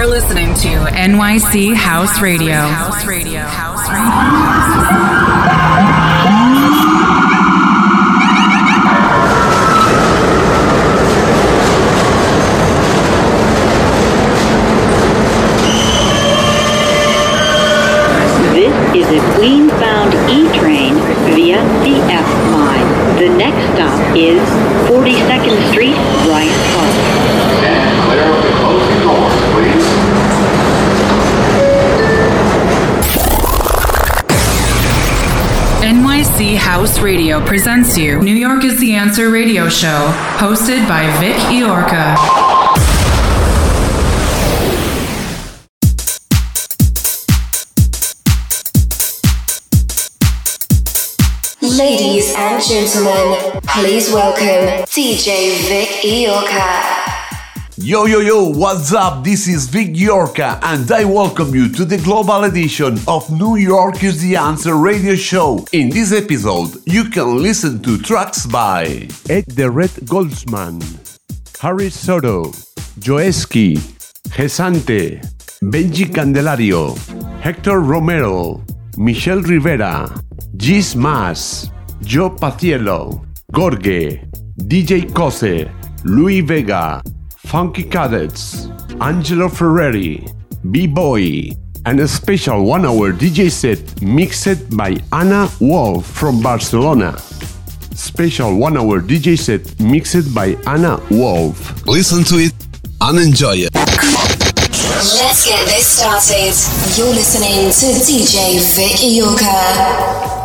You're listening to NYC House Radio. House Radio. House Radio. is House Radio presents you New York is the Answer radio show, hosted by Vic Iorca. Ladies and gentlemen, please welcome DJ Vic Iorca. Yo, yo, yo, what's up? This is Vic Iorca, and I welcome you to the global edition of New York is the Answer radio show. In this episode, you can listen to tracks by Ed the Red Goldsman, Harry Soto, Joeski, Gesante, Benji Candelario, Hector Romero, Michelle Rivera, Gis Mas, Joe Paciello, Gorge, DJ Cose, Louis Vega, Funky Cadets, Angelo Ferreri, B-Boy, and a special one-hour DJ set mixed by Anna Wolf from Barcelona. Special one-hour DJ set mixed by Anna Wolf. Listen to it and enjoy it. Let's get this started. You're listening to DJ Vic Iorca.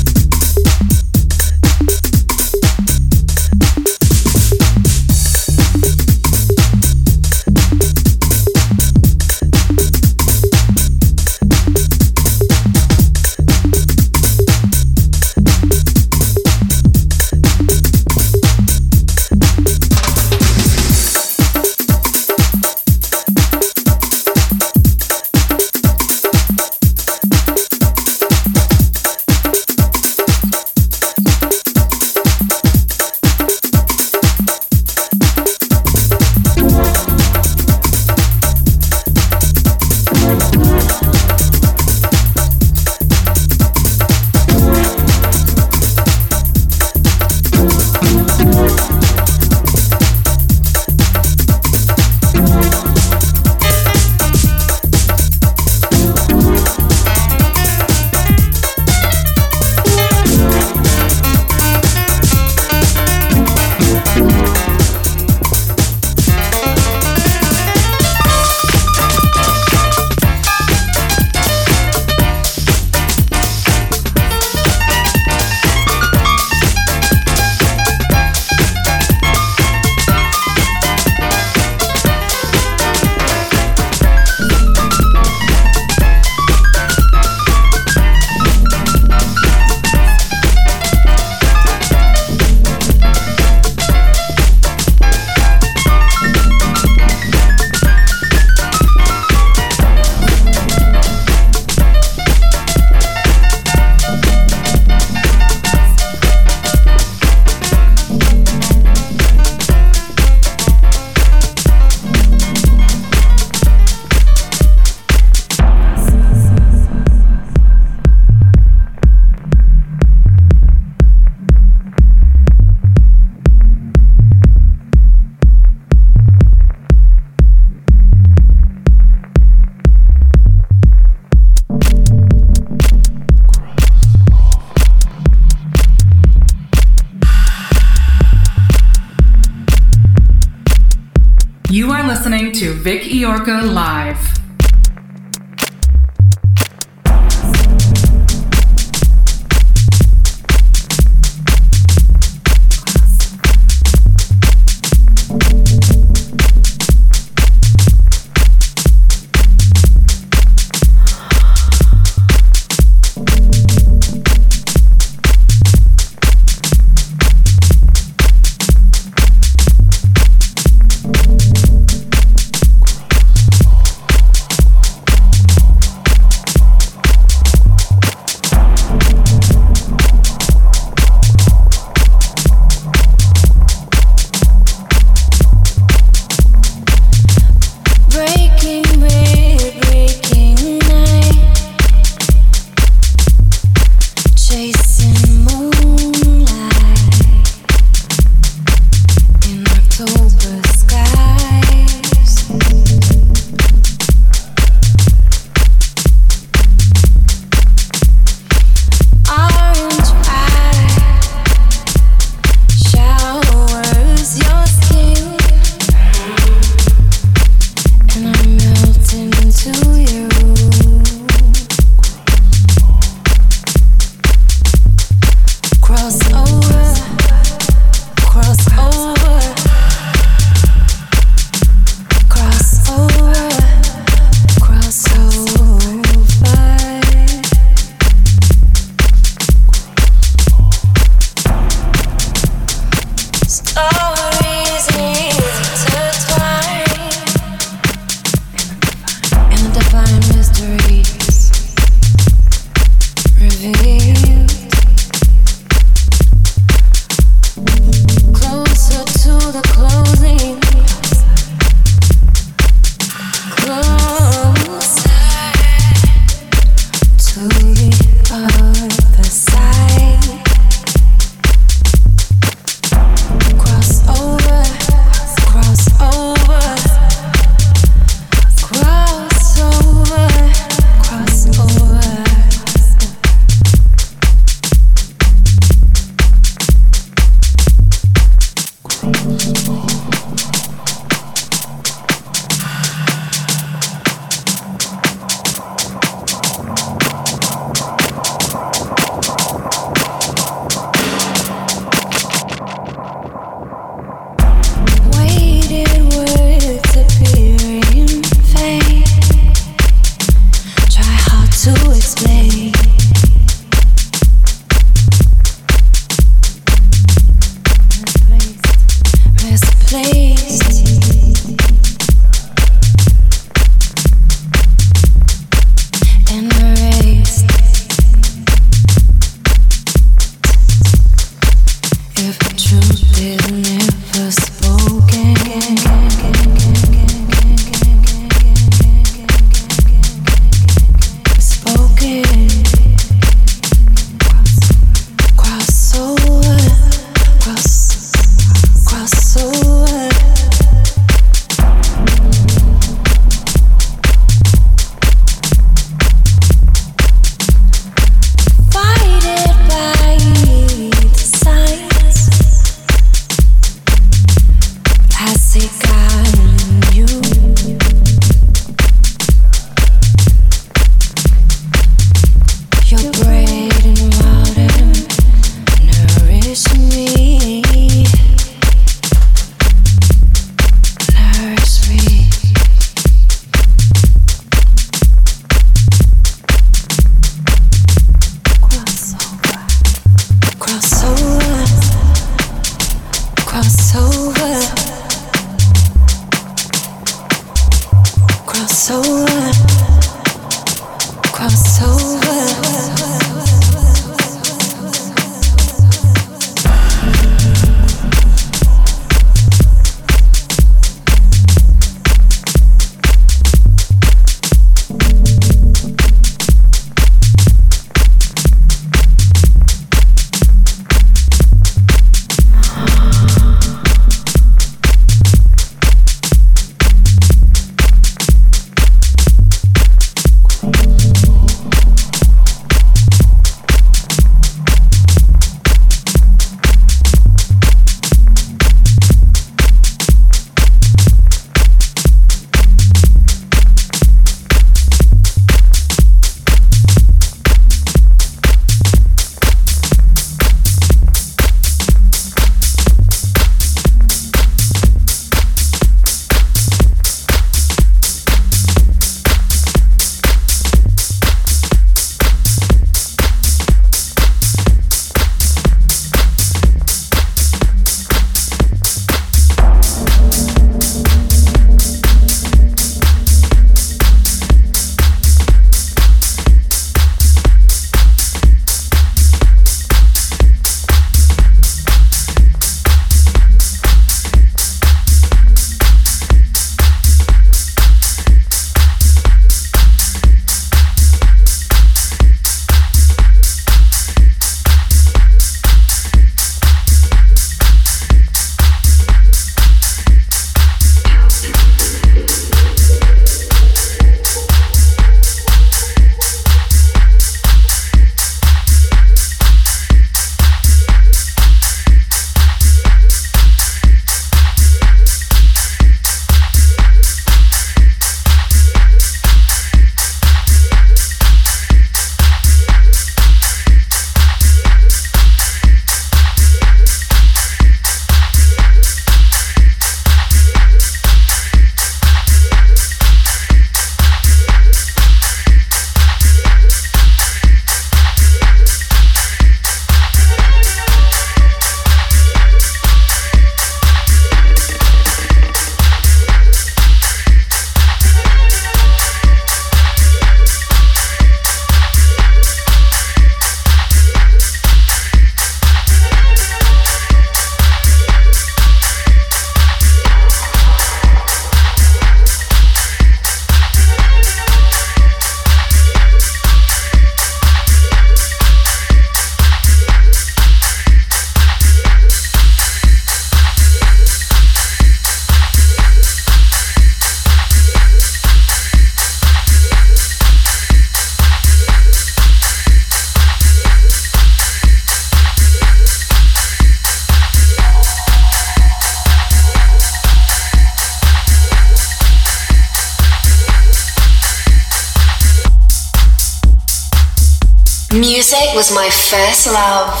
My first love.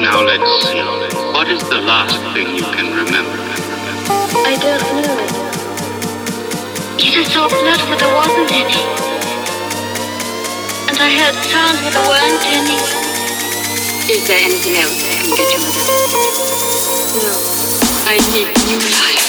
Now let's see. What is the last thing you can remember? I don't know. You just saw blood where there wasn't any. And I heard sounds where there weren't any. Is there anything else I can get you with No. I need new life.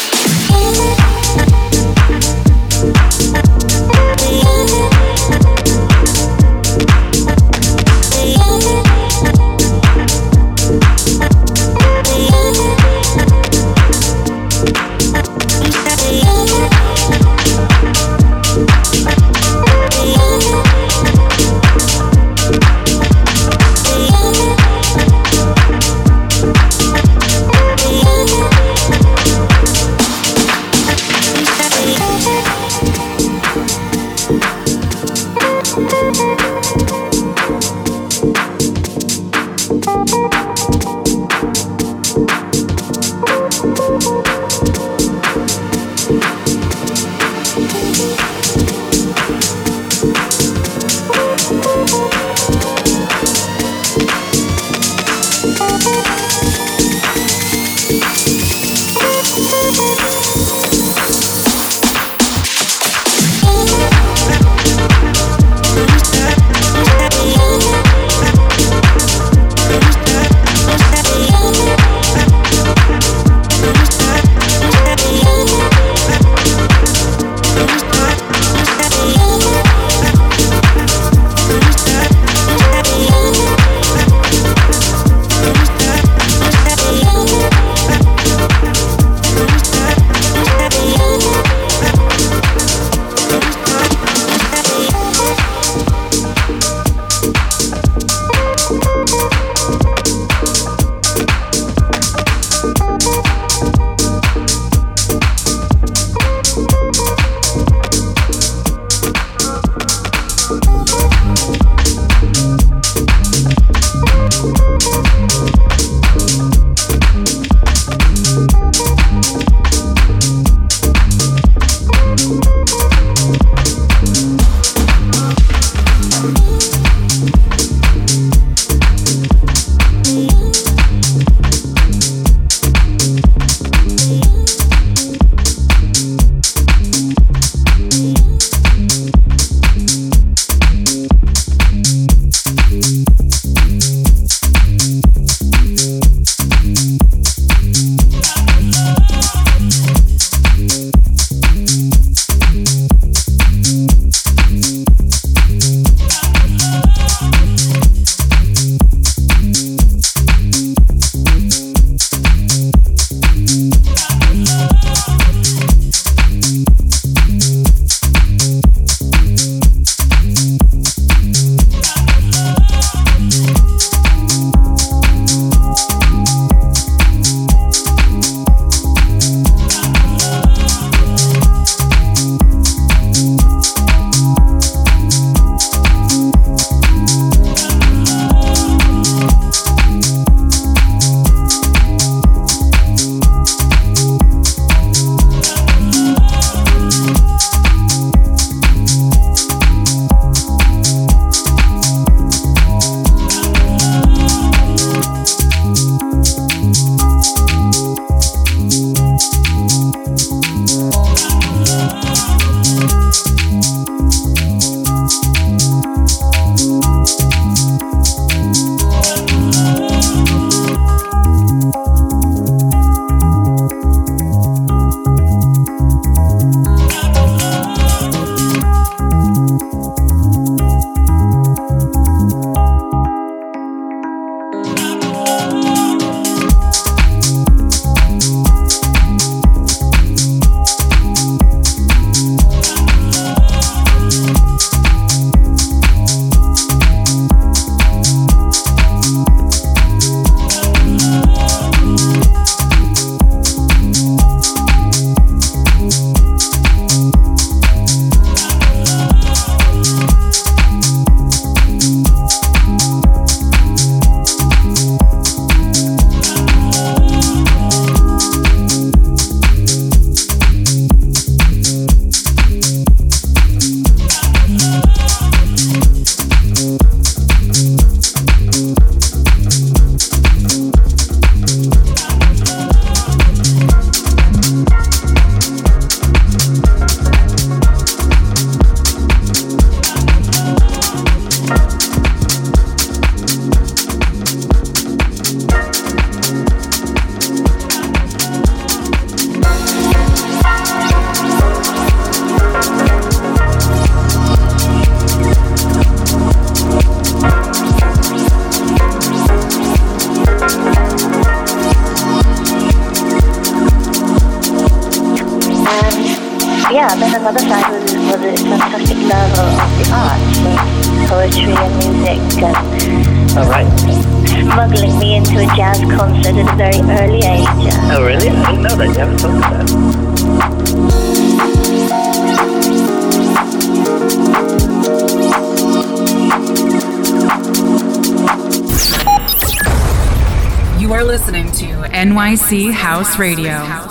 House Radio.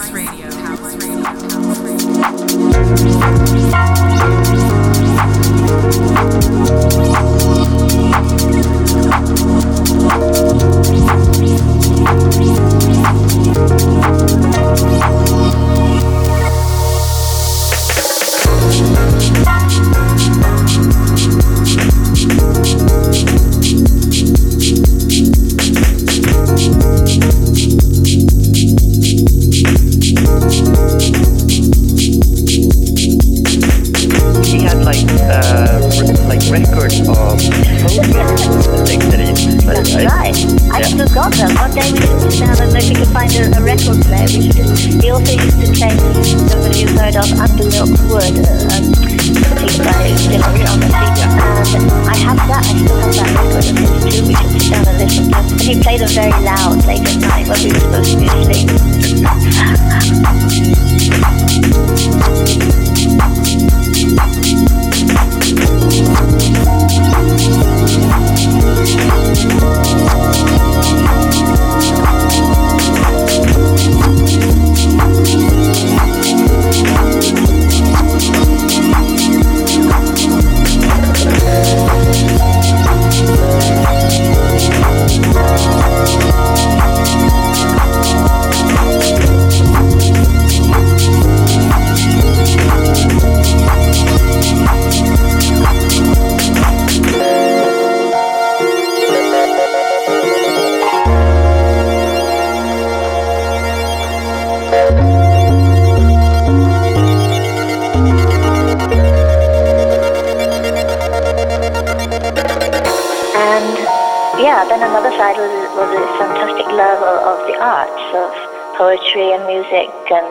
and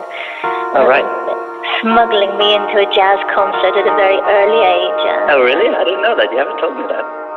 All right. Smuggling me into a jazz concert at a very early age. oh, really? I didn't know that. You haven't told me that.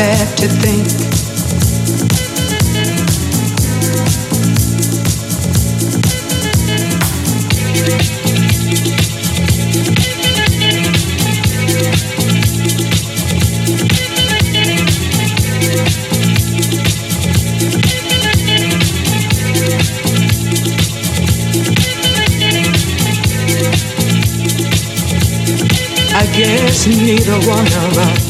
Sad to think. I guess neither one of us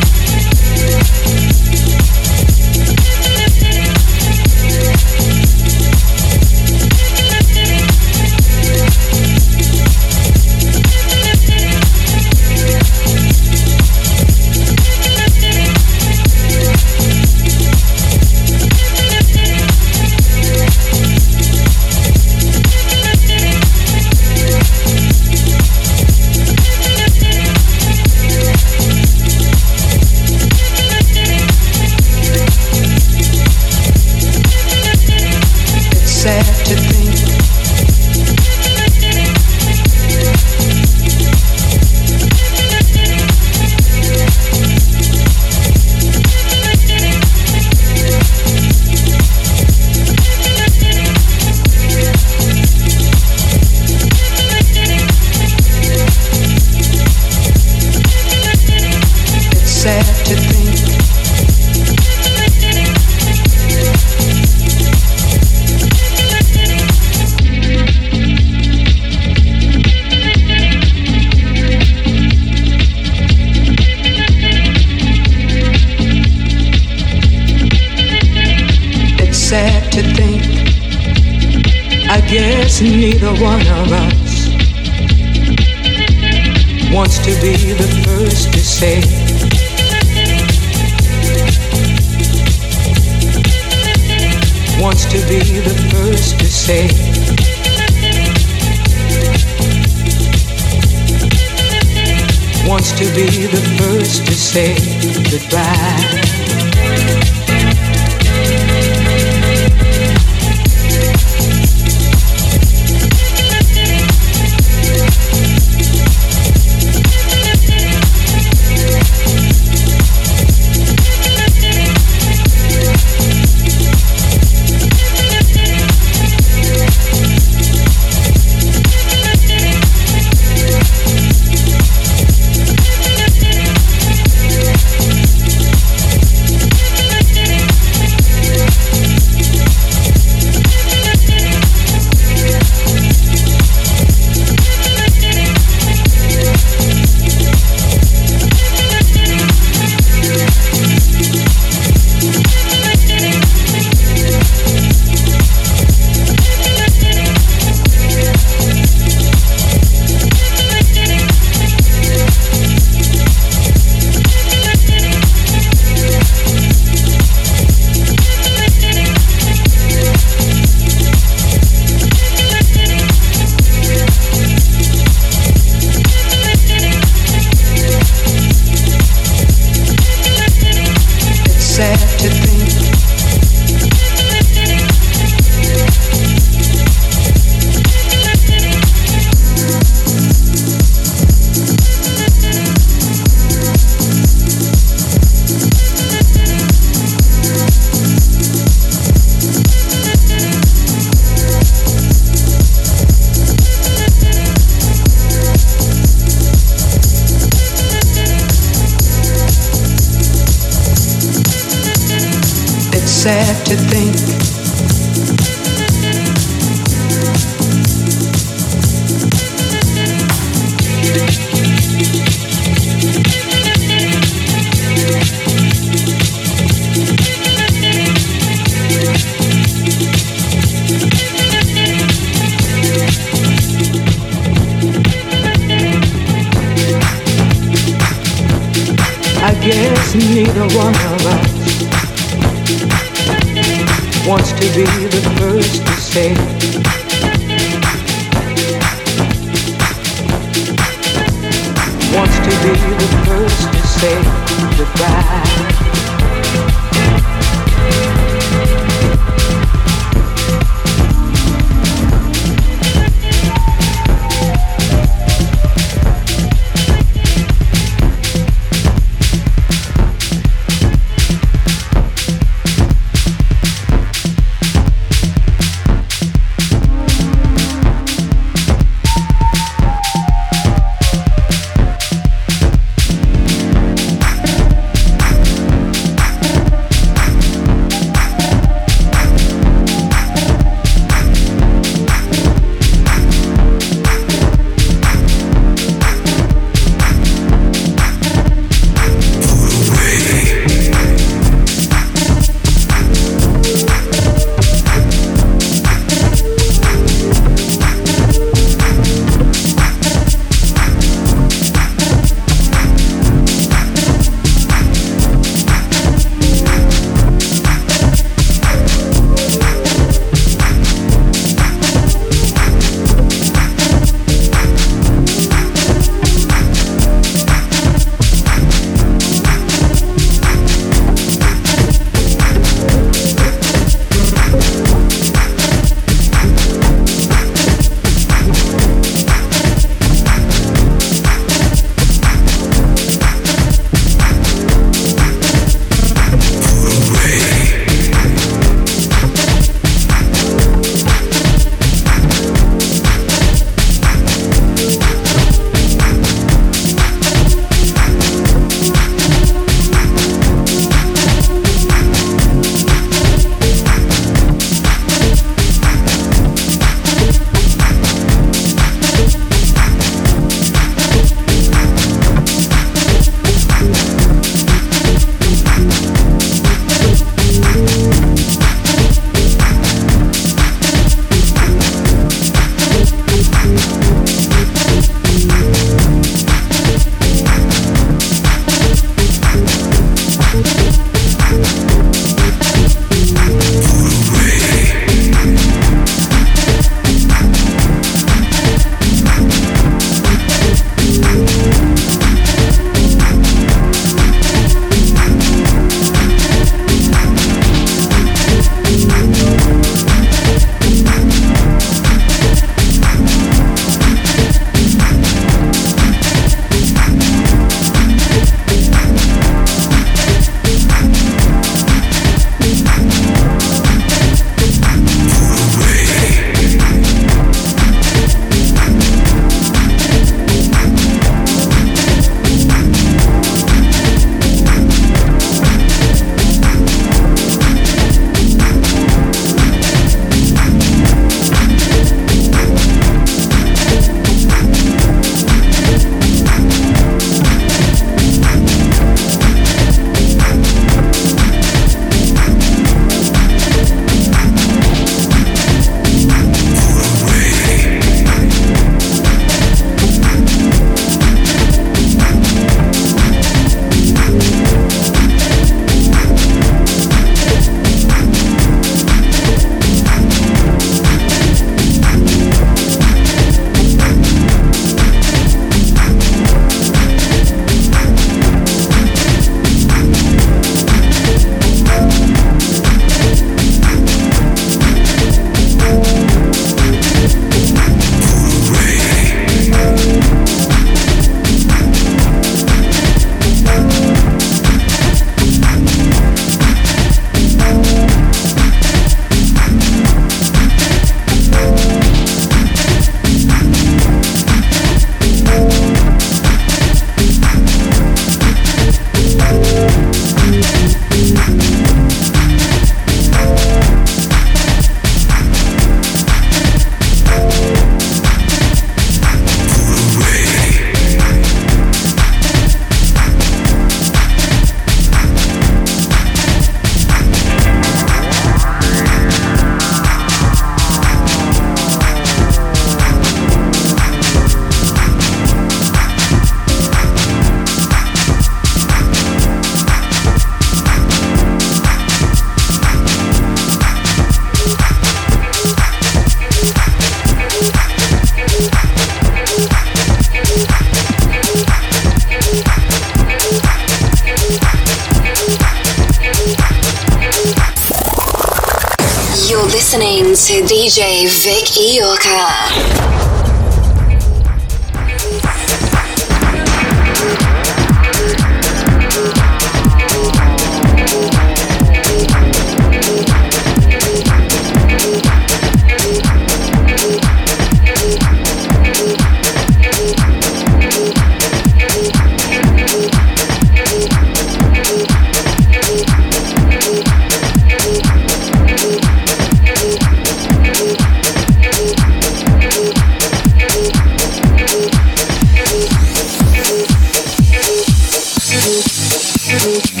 you.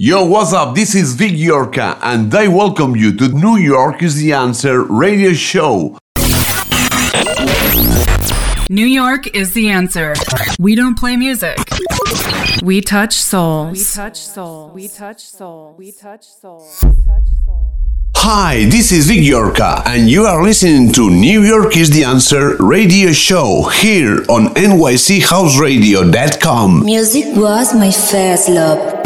Yo, what's up? This is Vic Iorka, and I welcome you to New York is the Answer radio show. New York is the answer. We don't play music. We touch souls. We touch souls. We touch souls. We touch soul. We touch soul. Hi, this is Vic Yorka, and you are listening to New York is the Answer radio show here on NYCHouseradio.com. Music was my first love.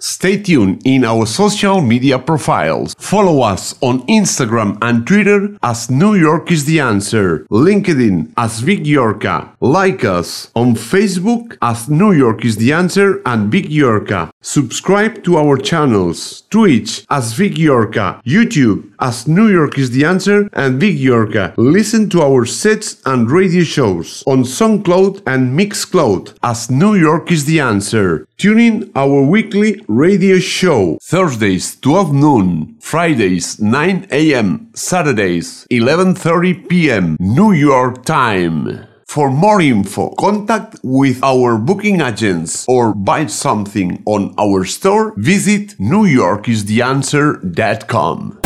Stay tuned in our social media profiles. Follow us on Instagram and Twitter as New York is the Answer, LinkedIn as Vic Yorka. Like us on Facebook as New York is the Answer and Vic Yorka. Subscribe to our channels, Twitch as Vic Yorka, YouTube as New York is the Answer and Vic Yorka. Listen to our sets and radio shows on SoundCloud and Mixcloud as New York is the Answer. Tune in our weekly radio show Thursdays 12 noon, Fridays 9 a.m., Saturdays 11:30 p.m. New York time. For more info, contact with our booking agents or buy something on our store, visit newyorkistheanswer.com.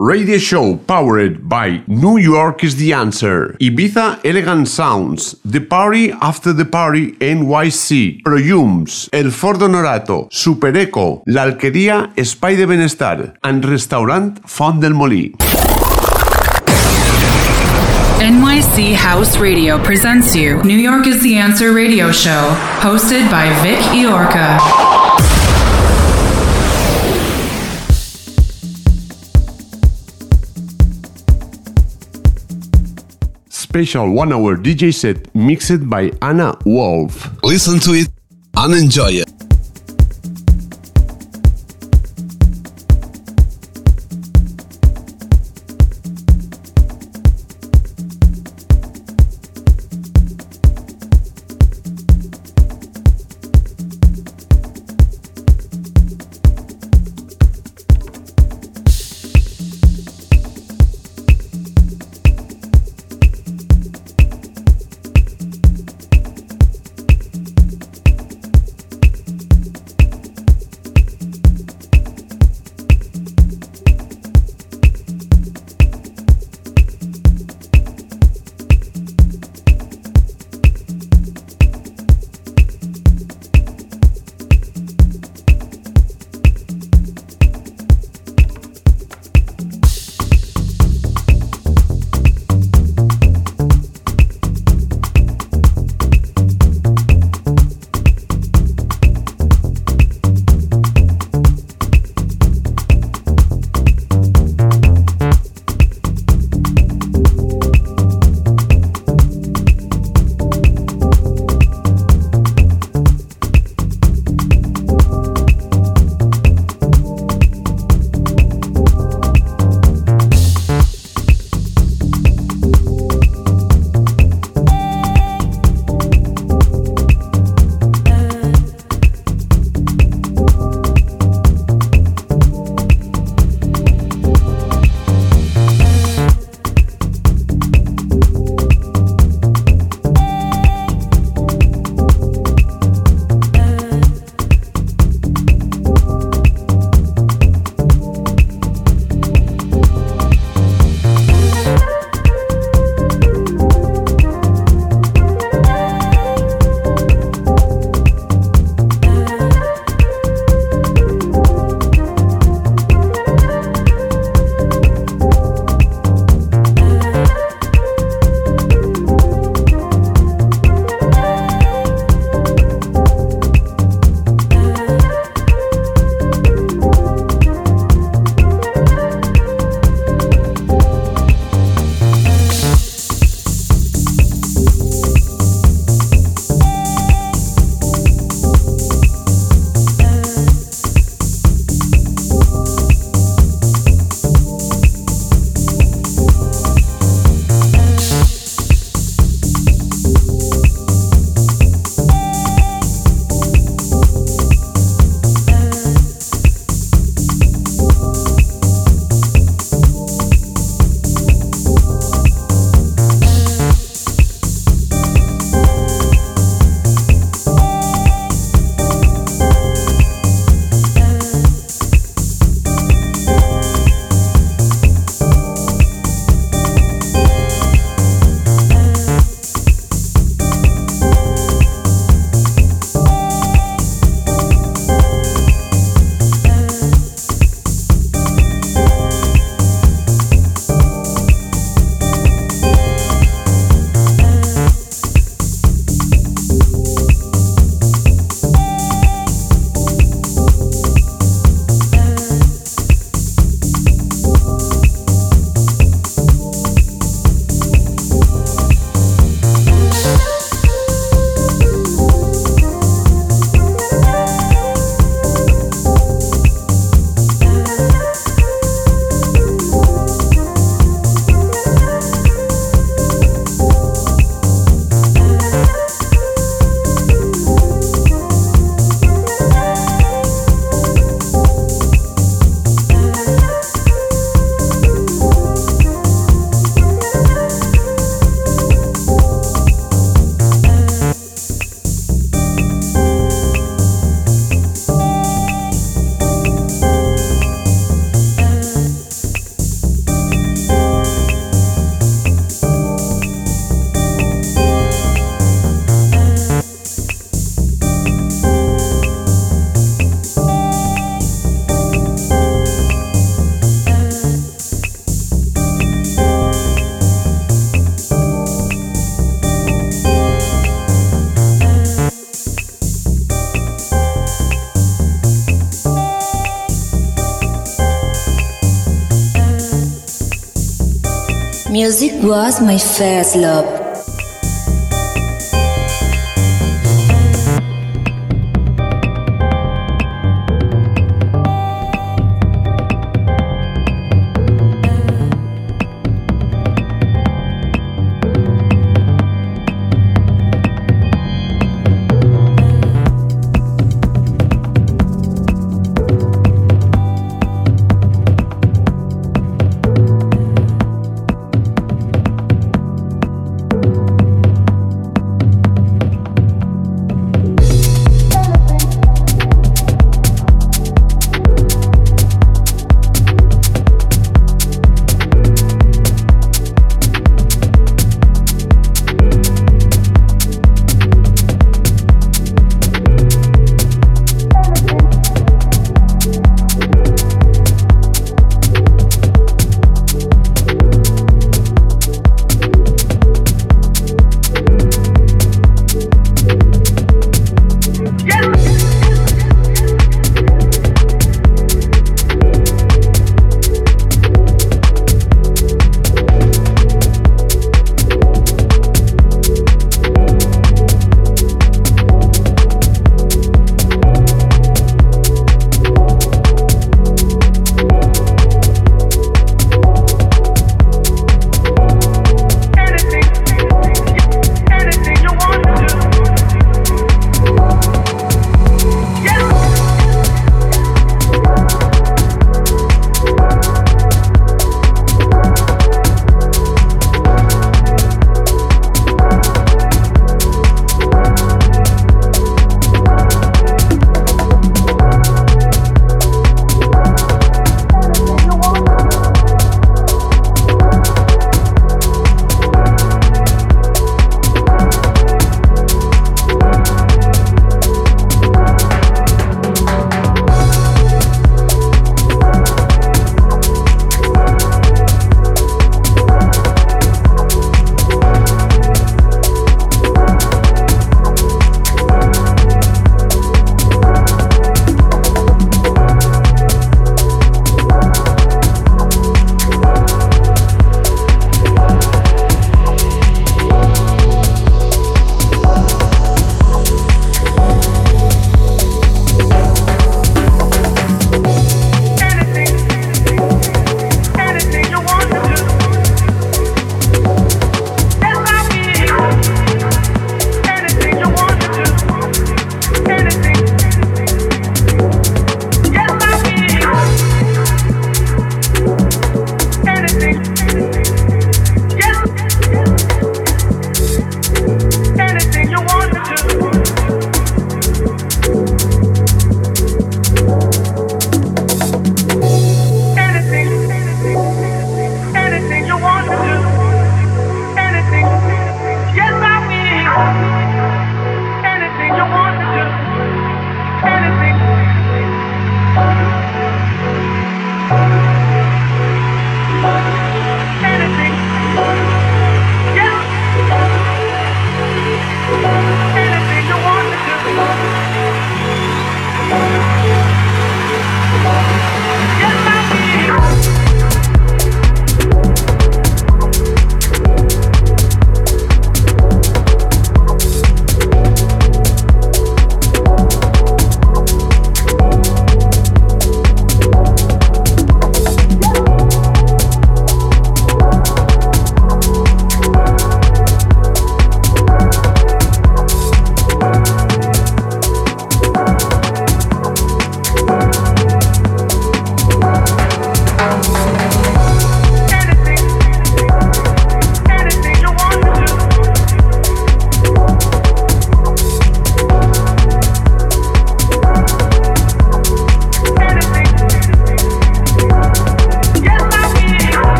Radio show powered by New York is the Answer, Ibiza Elegant Sounds, The Party After the Party NYC, Projums, El Ford Honorato, Super Eco, La Alquería Espai de Benestar, and Restaurant Font del Molí. NYC House Radio presents you New York is the Answer radio show, hosted by Vic Iorca. Special one hour DJ set mixed by Anna Wolf. Listen to it and enjoy it. Music was my first love.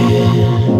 again.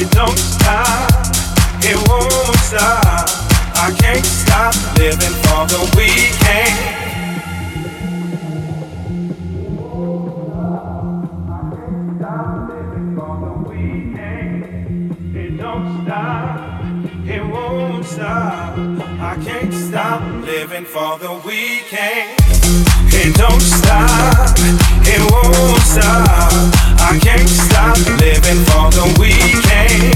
It don't stop, it won't stop. I can't stop living for the weekend. Stop. It won't stop. I can't stop living for the weekend. It don't stop, it won't stop. I can't stop living for the weekend.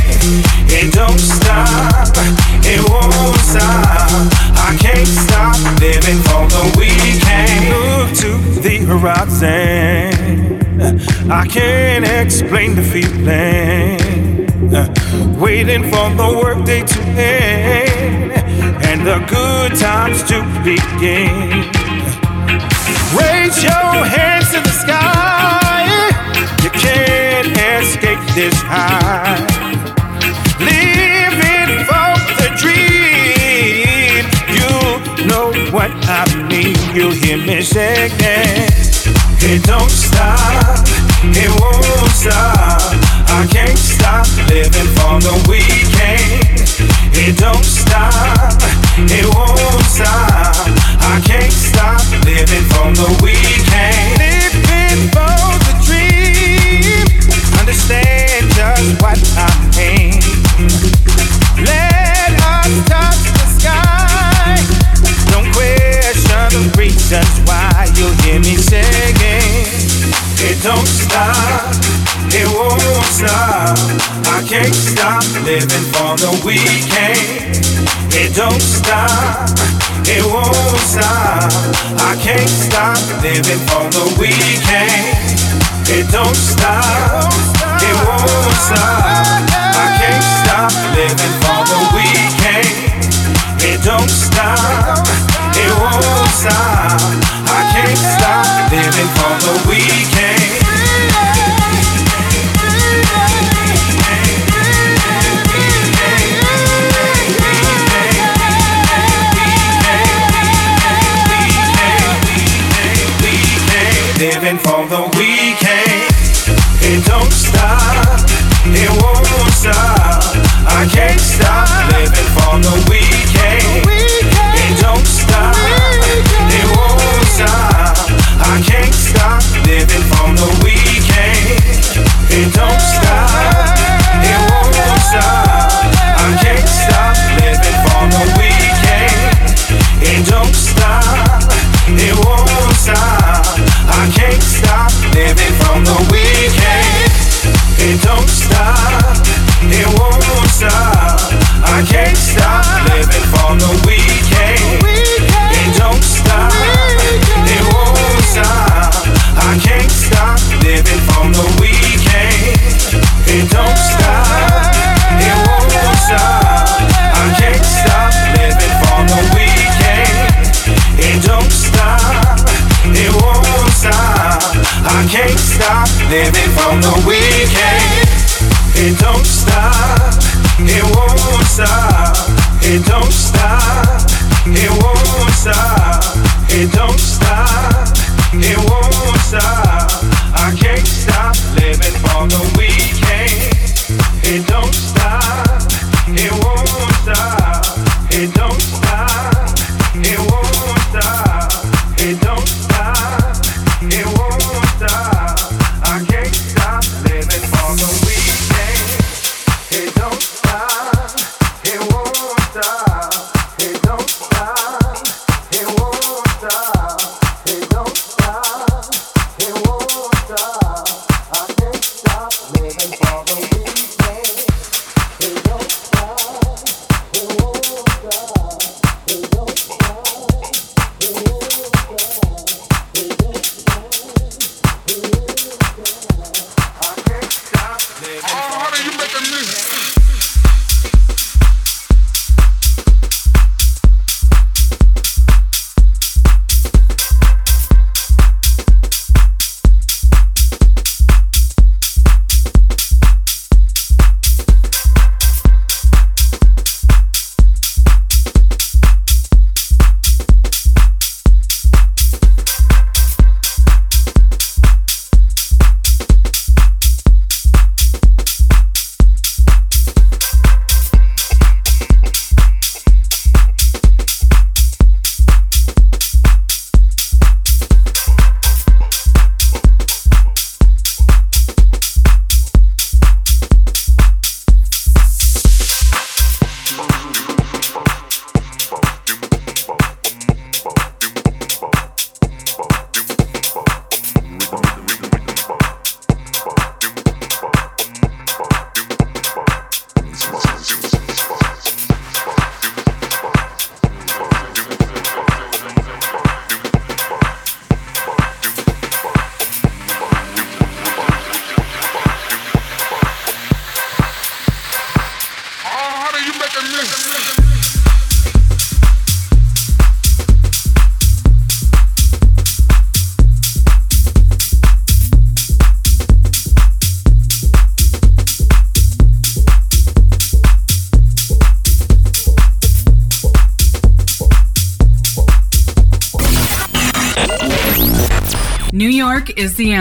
It don't stop, it won't stop. I can't stop living for the weekend. Look to the horizon. I can't explain the feeling. Waiting for the workday to end and the good times to begin. Raise your hands to the sky escape this high. Living for the dream, you know what I mean. You hear me singing. It don't stop, it won't stop. I can't stop living for the weekend. It don't stop, it won't stop. I can't stop living for the weekend. stop, I can't stop living for the weekend. It don't stop, it won't stop. I can't stop living for the weekend. It don't stop, it won't stop. I can't stop living for the weekend. It don't stop, it won't stop. I can't stop living for the weekend.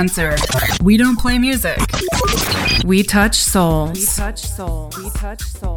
Answer. We don't play music. We touch souls. We touch souls. We touch souls.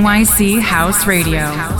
NYC House Radio.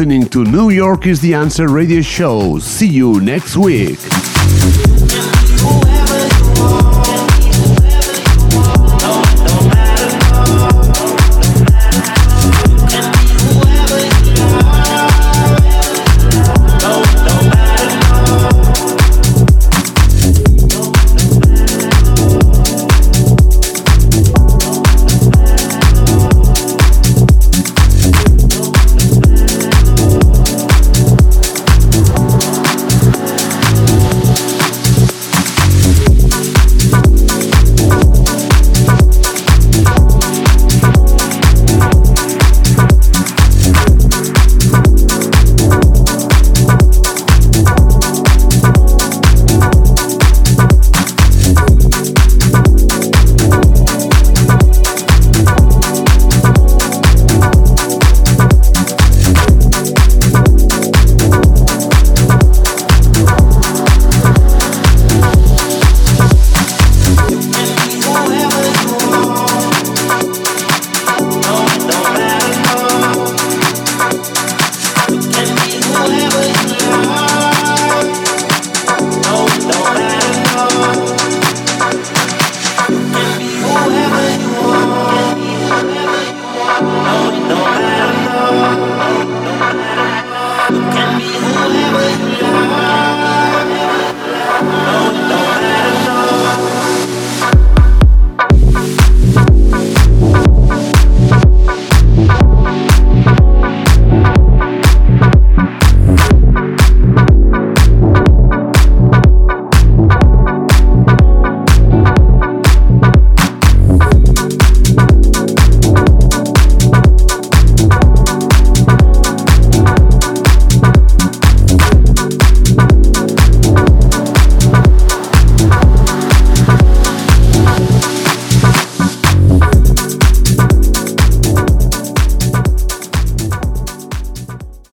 Listening to New York is the Answer radio show. See you next week.